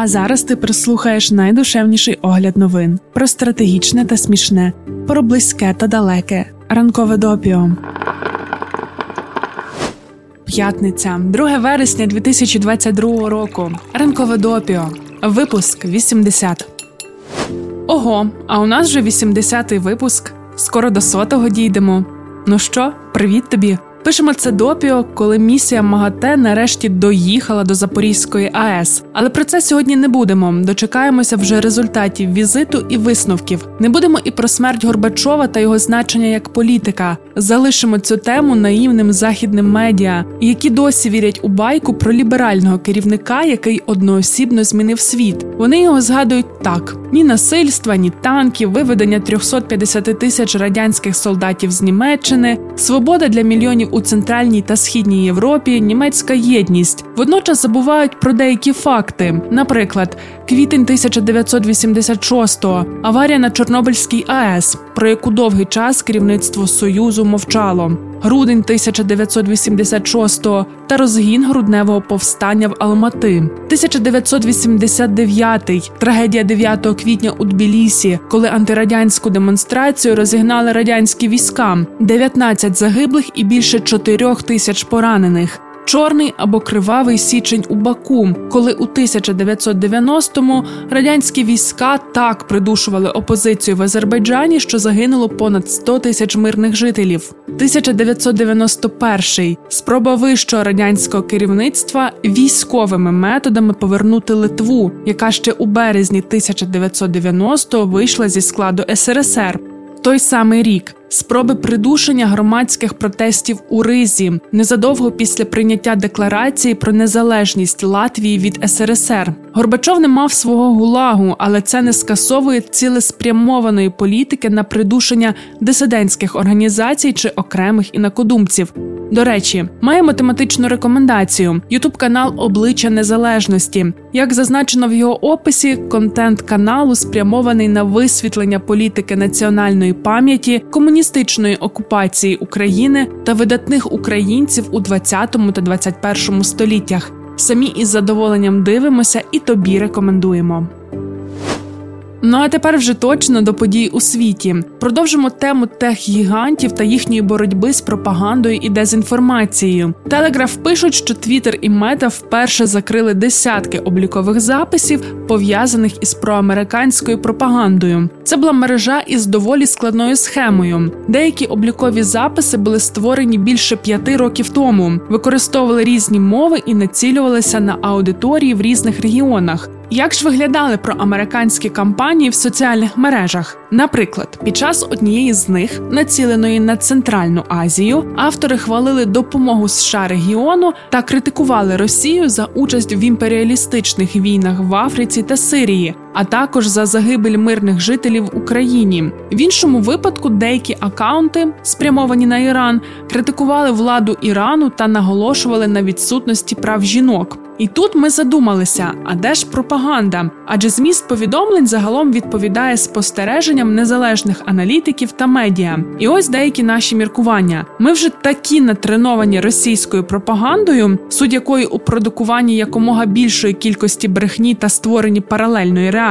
А зараз ти прислухаєш найдушевніший огляд новин про стратегічне та смішне, про близьке та далеке. Ранкове допіо. П'ятниця, 2 вересня 2022 року. Ранкове допіо. Випуск 80. Ого, а у нас вже 80-й випуск. Скоро до сотого дійдемо. Ну що, привіт тобі! Пишемо це допіо, коли місія МАГАТЕ нарешті доїхала до Запорізької АЕС. Але про це сьогодні не будемо. Дочекаємося вже результатів візиту і висновків. Не будемо і про смерть Горбачова та його значення як політика. Залишимо цю тему наївним західним медіа, які досі вірять у байку про ліберального керівника, який одноосібно змінив світ. Вони його згадують так: ні насильства, ні танків, виведення 350 тисяч радянських солдатів з Німеччини, свобода для мільйонів у центральній та східній Європі, німецька єдність. Водночас забувають про деякі факти. Наприклад, квітень 1986-го – аварія на Чорнобильській АЕС, про яку довгий час керівництво Союзу мовчало. Грудень 1986-го та розгін грудневого повстання в Алмати, 1989-й – трагедія 9 квітня у Тбілісі, коли антирадянську демонстрацію розігнали радянські війська, 19 загиблих і більше 4 тисяч поранених чорний або кривавий січень у Баку, коли у 1990-му радянські війська так придушували опозицію в Азербайджані, що загинуло понад 100 тисяч мирних жителів. 1991 – спроба вищого радянського керівництва військовими методами повернути Литву, яка ще у березні 1990-го вийшла зі складу СРСР. Той самий рік спроби придушення громадських протестів у Ризі незадовго після прийняття декларації про незалежність Латвії від СРСР. Горбачов не мав свого гулагу, але це не скасовує цілеспрямованої політики на придушення дисидентських організацій чи окремих інакодумців. До речі, має математичну рекомендацію: Ютуб канал Обличчя Незалежності. Як зазначено в його описі, контент каналу спрямований на висвітлення політики національної пам'яті, комуністичної окупації України та видатних українців у 20 та 21 століттях. Самі із задоволенням дивимося і тобі рекомендуємо. Ну а тепер вже точно до подій у світі. Продовжимо тему тех-гігантів та їхньої боротьби з пропагандою і дезінформацією. Телеграф пишуть, що Твіттер і Мета вперше закрили десятки облікових записів, пов'язаних із проамериканською пропагандою. Це була мережа із доволі складною схемою. Деякі облікові записи були створені більше п'яти років тому, використовували різні мови і націлювалися на аудиторії в різних регіонах. Як ж виглядали проамериканські кампанії в соціальних мережах? Наприклад, під час однієї з них, націленої на Центральну Азію, автори хвалили допомогу США регіону та критикували Росію за участь в імперіалістичних війнах в Африці та Сирії, а також за загибель мирних жителів в Україні. В іншому випадку деякі акаунти, спрямовані на Іран, критикували владу Ірану та наголошували на відсутності прав жінок. І тут ми задумалися: а де ж пропаганда? Адже зміст повідомлень загалом відповідає спостереженням незалежних аналітиків та медіа. І ось деякі наші міркування. Ми вже такі натреновані російською пропагандою, суть якої у продукуванні якомога більшої кількості брехні та створенні паралельної реальності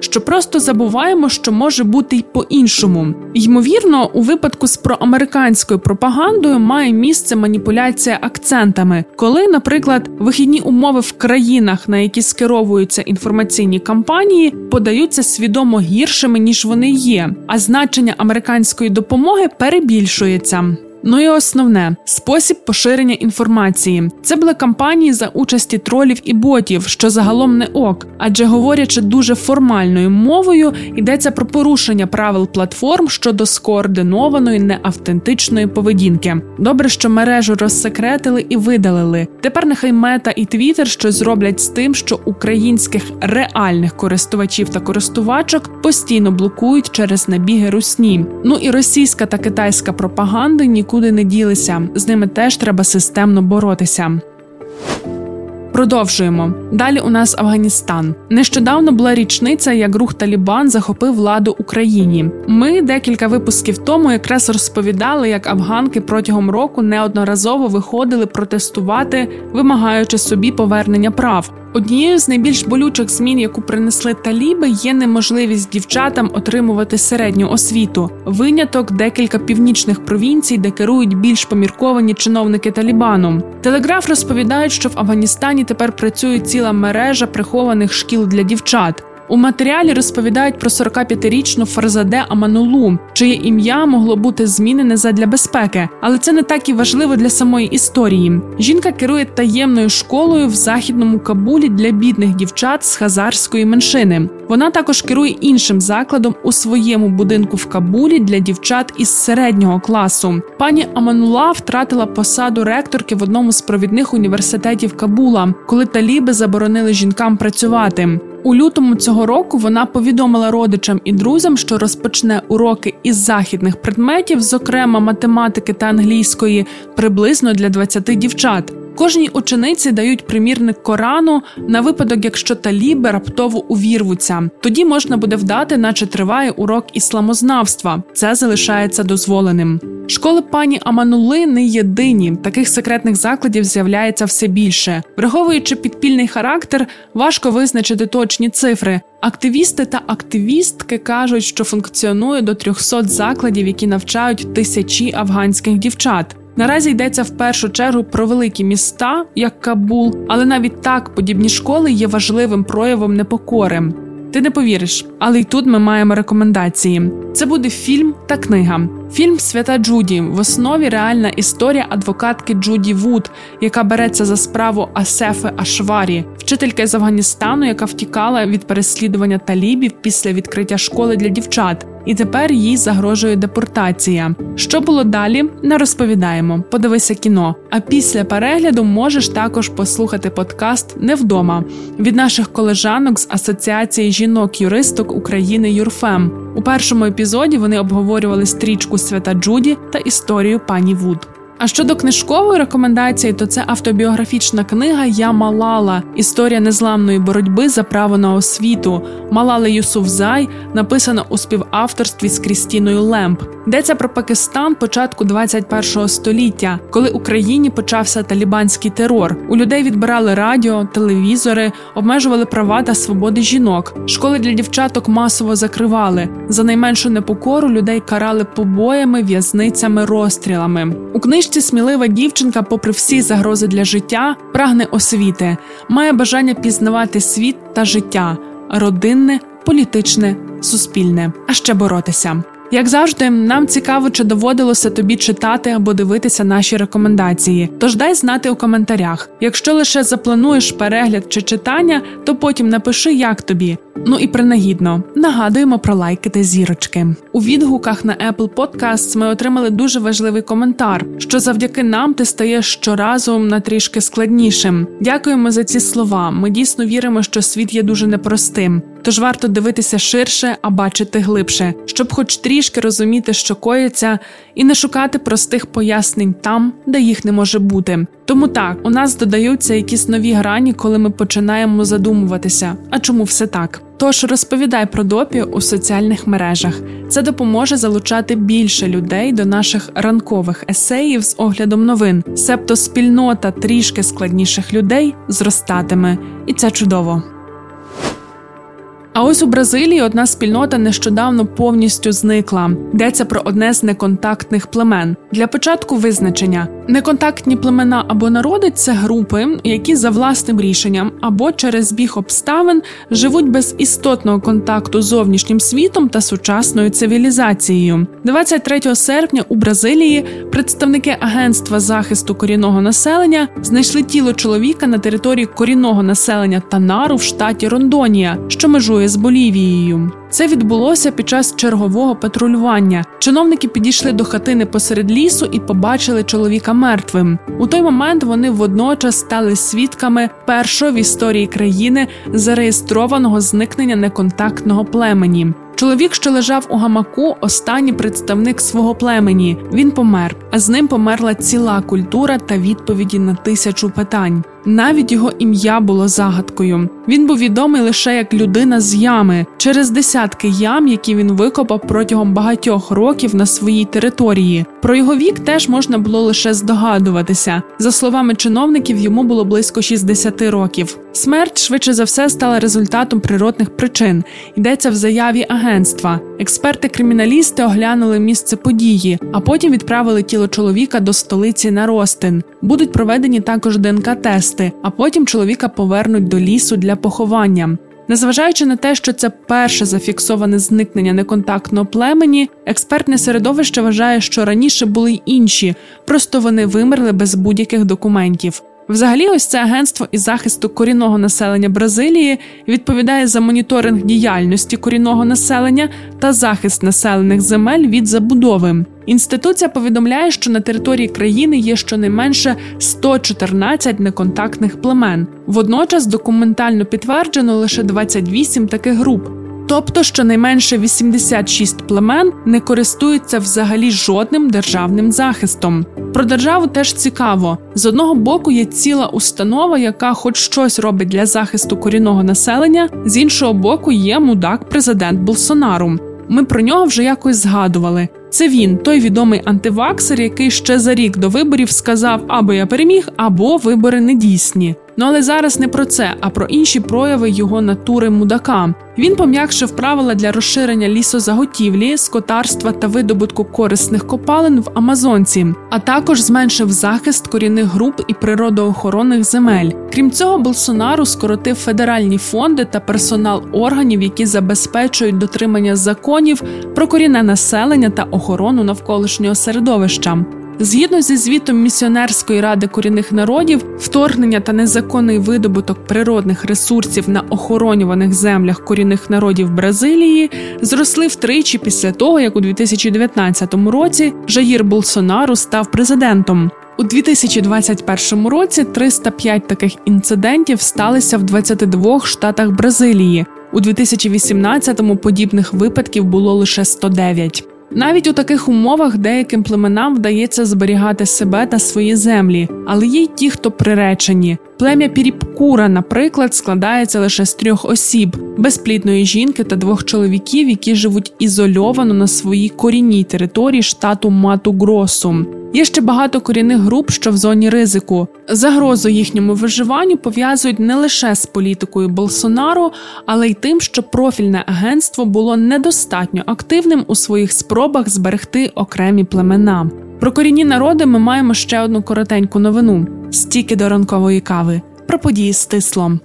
що просто забуваємо, що може бути й по-іншому. Ймовірно, у випадку з проамериканською пропагандою має місце маніпуляція акцентами, коли, наприклад, вихідні умови в країнах, на які скеровуються інформаційні кампанії, подаються свідомо гіршими ніж вони є, а значення американської допомоги перебільшується. Ну і основне спосіб поширення інформації. Це були кампанії за участі тролів і ботів, що загалом не ок, адже говорячи дуже формальною мовою, йдеться про порушення правил платформ щодо скоординованої неавтентичної поведінки. Добре, що мережу розсекретили і видалили. Тепер нехай мета і твіттер щось зроблять з тим, що українських реальних користувачів та користувачок постійно блокують через набіги русні. Ну і російська та китайська пропаганда ніколи нікуди не ділися. З ними теж треба системно боротися. Продовжуємо. Далі у нас Афганістан. Нещодавно була річниця, як рух Талібан захопив владу Україні. Ми декілька випусків тому якраз розповідали, як афганки протягом року неодноразово виходили протестувати, вимагаючи собі повернення прав. Однією з найбільш болючих змін, яку принесли таліби, є неможливість дівчатам отримувати середню освіту. Виняток декілька північних провінцій, де керують більш помірковані чиновники Талібану. Телеграф розповідають, що в Афганістані тепер працює ціла мережа прихованих шкіл для дівчат. У матеріалі розповідають про 45-річну Фарзаде Аманулу, чиє ім'я могло бути змінене задля безпеки, але це не так і важливо для самої історії. Жінка керує таємною школою в західному Кабулі для бідних дівчат з хазарської меншини. Вона також керує іншим закладом у своєму будинку в Кабулі для дівчат із середнього класу. Пані Аманула втратила посаду ректорки в одному з провідних університетів Кабула, коли таліби заборонили жінкам працювати. У лютому цього року вона повідомила родичам і друзям, що розпочне уроки із західних предметів, зокрема математики та англійської, приблизно для 20 дівчат. Кожній учениці дають примірник Корану на випадок, якщо таліби раптово увірвуться. Тоді можна буде вдати, наче триває урок ісламознавства. Це залишається дозволеним. Школи пані Аманули не єдині. Таких секретних закладів з'являється все більше. Враховуючи підпільний характер, важко визначити точні цифри. Активісти та активістки кажуть, що функціонує до 300 закладів, які навчають тисячі афганських дівчат. Наразі йдеться в першу чергу про великі міста, як Кабул, але навіть так подібні школи є важливим проявом непокори. Ти не повіриш, але й тут ми маємо рекомендації. Це буде фільм та книга. Фільм Свята Джуді в основі реальна історія адвокатки Джуді Вуд, яка береться за справу Асефи Ашварі, вчительки з Афганістану, яка втікала від переслідування талібів після відкриття школи для дівчат і тепер їй загрожує депортація. Що було далі? Не розповідаємо. Подивися кіно. А після перегляду можеш також послухати подкаст не вдома від наших колежанок з Асоціації жінок-юристок України Юрфем. У першому епізоді вони обговорювали стрічку Свята Джуді та історію пані Вуд. А щодо книжкової рекомендації, то це автобіографічна книга Я Малала історія незламної боротьби за право на освіту. Малала Юсуфзай написана у співавторстві з Крістіною Лемб. Йдеться про Пакистан початку 21-го століття, коли в країні почався талібанський терор. У людей відбирали радіо, телевізори, обмежували права та свободи жінок. Школи для дівчаток масово закривали. За найменшу непокору людей карали побоями, в'язницями, розстрілами. У книжці смілива дівчинка, попри всі загрози для життя, прагне освіти, має бажання пізнавати світ та життя. Родинне, політичне, суспільне, а ще боротися. Як завжди, нам цікаво, чи доводилося тобі читати або дивитися наші рекомендації. Тож дай знати у коментарях. Якщо лише заплануєш перегляд чи читання, то потім напиши, як тобі. Ну і принагідно нагадуємо про лайки та зірочки. У відгуках на Apple Podcasts ми отримали дуже важливий коментар, що завдяки нам ти стаєш щоразу на трішки складнішим. Дякуємо за ці слова. Ми дійсно віримо, що світ є дуже непростим. Тож варто дивитися ширше, а бачити глибше, щоб, хоч трішки розуміти, що коїться, і не шукати простих пояснень там, де їх не може бути. Тому так у нас додаються якісь нові грані, коли ми починаємо задумуватися. А чому все так? Тож розповідай про допі у соціальних мережах. Це допоможе залучати більше людей до наших ранкових есеїв з оглядом новин, себто спільнота трішки складніших людей зростатиме, і це чудово. А ось у Бразилії одна спільнота нещодавно повністю зникла. Йдеться про одне з неконтактних племен. Для початку визначення неконтактні племена або народи це групи, які за власним рішенням або через біг обставин живуть без істотного контакту з зовнішнім світом та сучасною цивілізацією. 23 серпня у Бразилії представники агентства захисту корінного населення знайшли тіло чоловіка на території корінного населення Танару в штаті Рондонія, що межує з Болівією. Це відбулося під час чергового патрулювання. Чиновники підійшли до хатини посеред лісу і побачили чоловіка мертвим. У той момент вони водночас стали свідками першого в історії країни зареєстрованого зникнення неконтактного племені. Чоловік, що лежав у гамаку, останній представник свого племені. Він помер, а з ним померла ціла культура та відповіді на тисячу питань. Навіть його ім'я було загадкою. Він був відомий лише як людина з ями через десятки ям, які він викопав протягом багатьох років на своїй території. Про його вік теж можна було лише здогадуватися. За словами чиновників, йому було близько 60 років. Смерть швидше за все стала результатом природних причин. Йдеться в заяві агентства. Експерти-криміналісти оглянули місце події, а потім відправили тіло чоловіка до столиці на Ростин. Будуть проведені також ДНК-тести, а потім чоловіка повернуть до лісу для поховання. Незважаючи на те, що це перше зафіксоване зникнення неконтактного племені, експертне середовище вважає, що раніше були й інші, просто вони вимерли без будь-яких документів. Взагалі, ось це агентство із захисту корінного населення Бразилії відповідає за моніторинг діяльності корінного населення та захист населених земель від забудови. Інституція повідомляє, що на території країни є щонайменше 114 неконтактних племен. Водночас документально підтверджено лише 28 таких груп. Тобто щонайменше 86 племен не користуються взагалі жодним державним захистом. Про державу теж цікаво. З одного боку є ціла установа, яка хоч щось робить для захисту корінного населення, з іншого боку, є мудак президент Болсонару. Ми про нього вже якось згадували. Це він, той відомий антиваксер, який ще за рік до виборів сказав: або я переміг, або вибори недійсні. Ну але зараз не про це, а про інші прояви його натури мудака. Він пом'якшив правила для розширення лісозаготівлі, скотарства та видобутку корисних копалин в Амазонці, а також зменшив захист корінних груп і природоохоронних земель. Крім цього, Болсонару скоротив федеральні фонди та персонал органів, які забезпечують дотримання законів про корінне населення та охорону навколишнього середовища. Згідно зі звітом місіонерської ради корінних народів, вторгнення та незаконний видобуток природних ресурсів на охоронюваних землях корінних народів Бразилії зросли втричі після того, як у 2019 році Жаїр Болсонару став президентом. У 2021 році 305 таких інцидентів сталися в 22 штатах Бразилії. У 2018-му подібних випадків було лише 109. Навіть у таких умовах деяким племенам вдається зберігати себе та свої землі, але є й ті, хто приречені. Плем'я Піріпкура, наприклад, складається лише з трьох осіб: безплідної жінки та двох чоловіків, які живуть ізольовано на своїй корінній території штату Мату Гросу. Є ще багато корінних груп, що в зоні ризику. Загрозу їхньому виживанню пов'язують не лише з політикою Болсонару, але й тим, що профільне агентство було недостатньо активним у своїх спробах зберегти окремі племена. Про корінні народи ми маємо ще одну коротеньку новину: стільки до ранкової кави. Про події з тислом.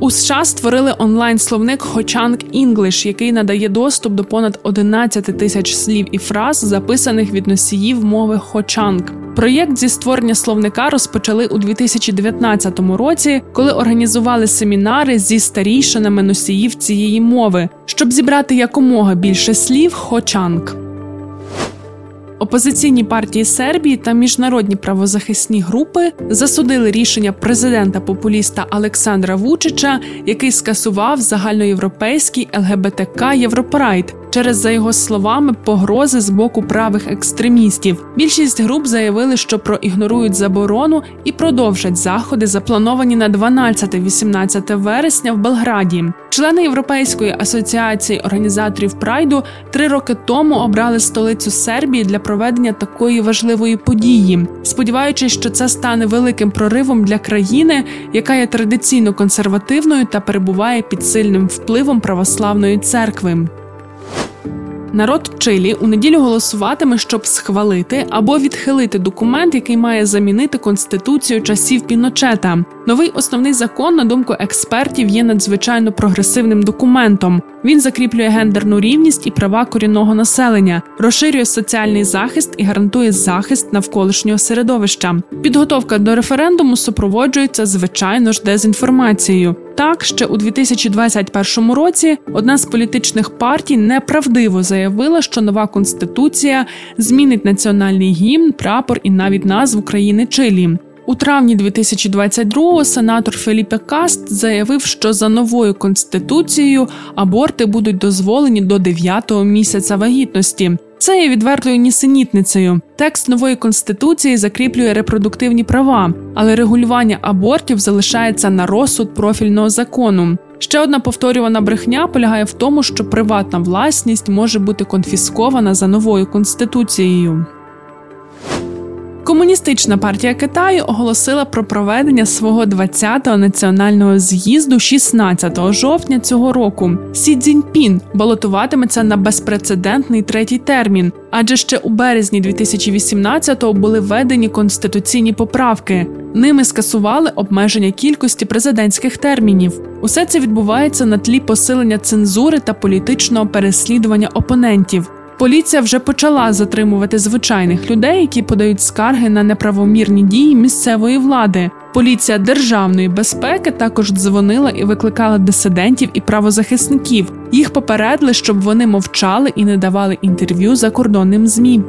У США створили онлайн-словник Хочанг English, який надає доступ до понад 11 тисяч слів і фраз, записаних від носіїв мови Хочанг. Проєкт зі створення словника розпочали у 2019 році, коли організували семінари зі старійшинами носіїв цієї мови, щоб зібрати якомога більше слів Хочанг. Опозиційні партії Сербії та міжнародні правозахисні групи засудили рішення президента популіста Олександра Вучича, який скасував загальноєвропейський ЛГБТК Європрайд через, за його словами, погрози з боку правих екстремістів. Більшість груп заявили, що проігнорують заборону і продовжать заходи, заплановані на 12-18 вересня в Белграді. Члени Європейської асоціації організаторів прайду три роки тому обрали столицю Сербії для проведення такої важливої події, сподіваючись, що це стане великим проривом для країни, яка є традиційно консервативною та перебуває під сильним впливом православної церкви. Народ Чилі у неділю голосуватиме, щоб схвалити або відхилити документ, який має замінити конституцію часів Піночета. Новий основний закон, на думку експертів, є надзвичайно прогресивним документом. Він закріплює гендерну рівність і права корінного населення, розширює соціальний захист і гарантує захист навколишнього середовища. Підготовка до референдуму супроводжується звичайно ж дезінформацією. Так, ще у 2021 році одна з політичних партій неправдиво заявила, що нова конституція змінить національний гімн, прапор і навіть назву країни Чилі. У травні 2022-го сенатор Феліпе Каст заявив, що за новою конституцією аборти будуть дозволені до 9-го місяця вагітності. Це є відвертою нісенітницею. Текст нової конституції закріплює репродуктивні права, але регулювання абортів залишається на розсуд профільного закону. Ще одна повторювана брехня полягає в тому, що приватна власність може бути конфіскована за новою конституцією. Комуністична партія Китаю оголосила про проведення свого 20-го національного з'їзду 16 жовтня цього року. Сі Цзіньпін балотуватиметься на безпрецедентний третій термін, адже ще у березні 2018-го були введені конституційні поправки. Ними скасували обмеження кількості президентських термінів. Усе це відбувається на тлі посилення цензури та політичного переслідування опонентів. Поліція вже почала затримувати звичайних людей, які подають скарги на неправомірні дії місцевої влади. Поліція державної безпеки також дзвонила і викликала дисидентів і правозахисників. Їх попередили, щоб вони мовчали і не давали інтерв'ю закордонним змі.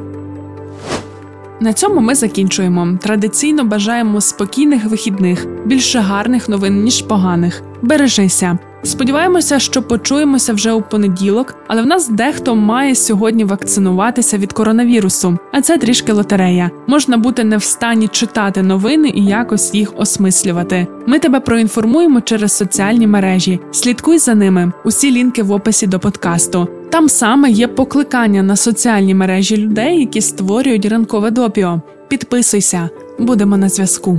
На цьому ми закінчуємо. Традиційно бажаємо спокійних вихідних, більше гарних новин ніж поганих. Бережися. Сподіваємося, що почуємося вже у понеділок, але в нас дехто має сьогодні вакцинуватися від коронавірусу, а це трішки лотерея. Можна бути не в стані читати новини і якось їх осмислювати. Ми тебе проінформуємо через соціальні мережі. Слідкуй за ними. Усі лінки в описі до подкасту. Там саме є покликання на соціальні мережі людей, які створюють ранкове допіо. Підписуйся, будемо на зв'язку.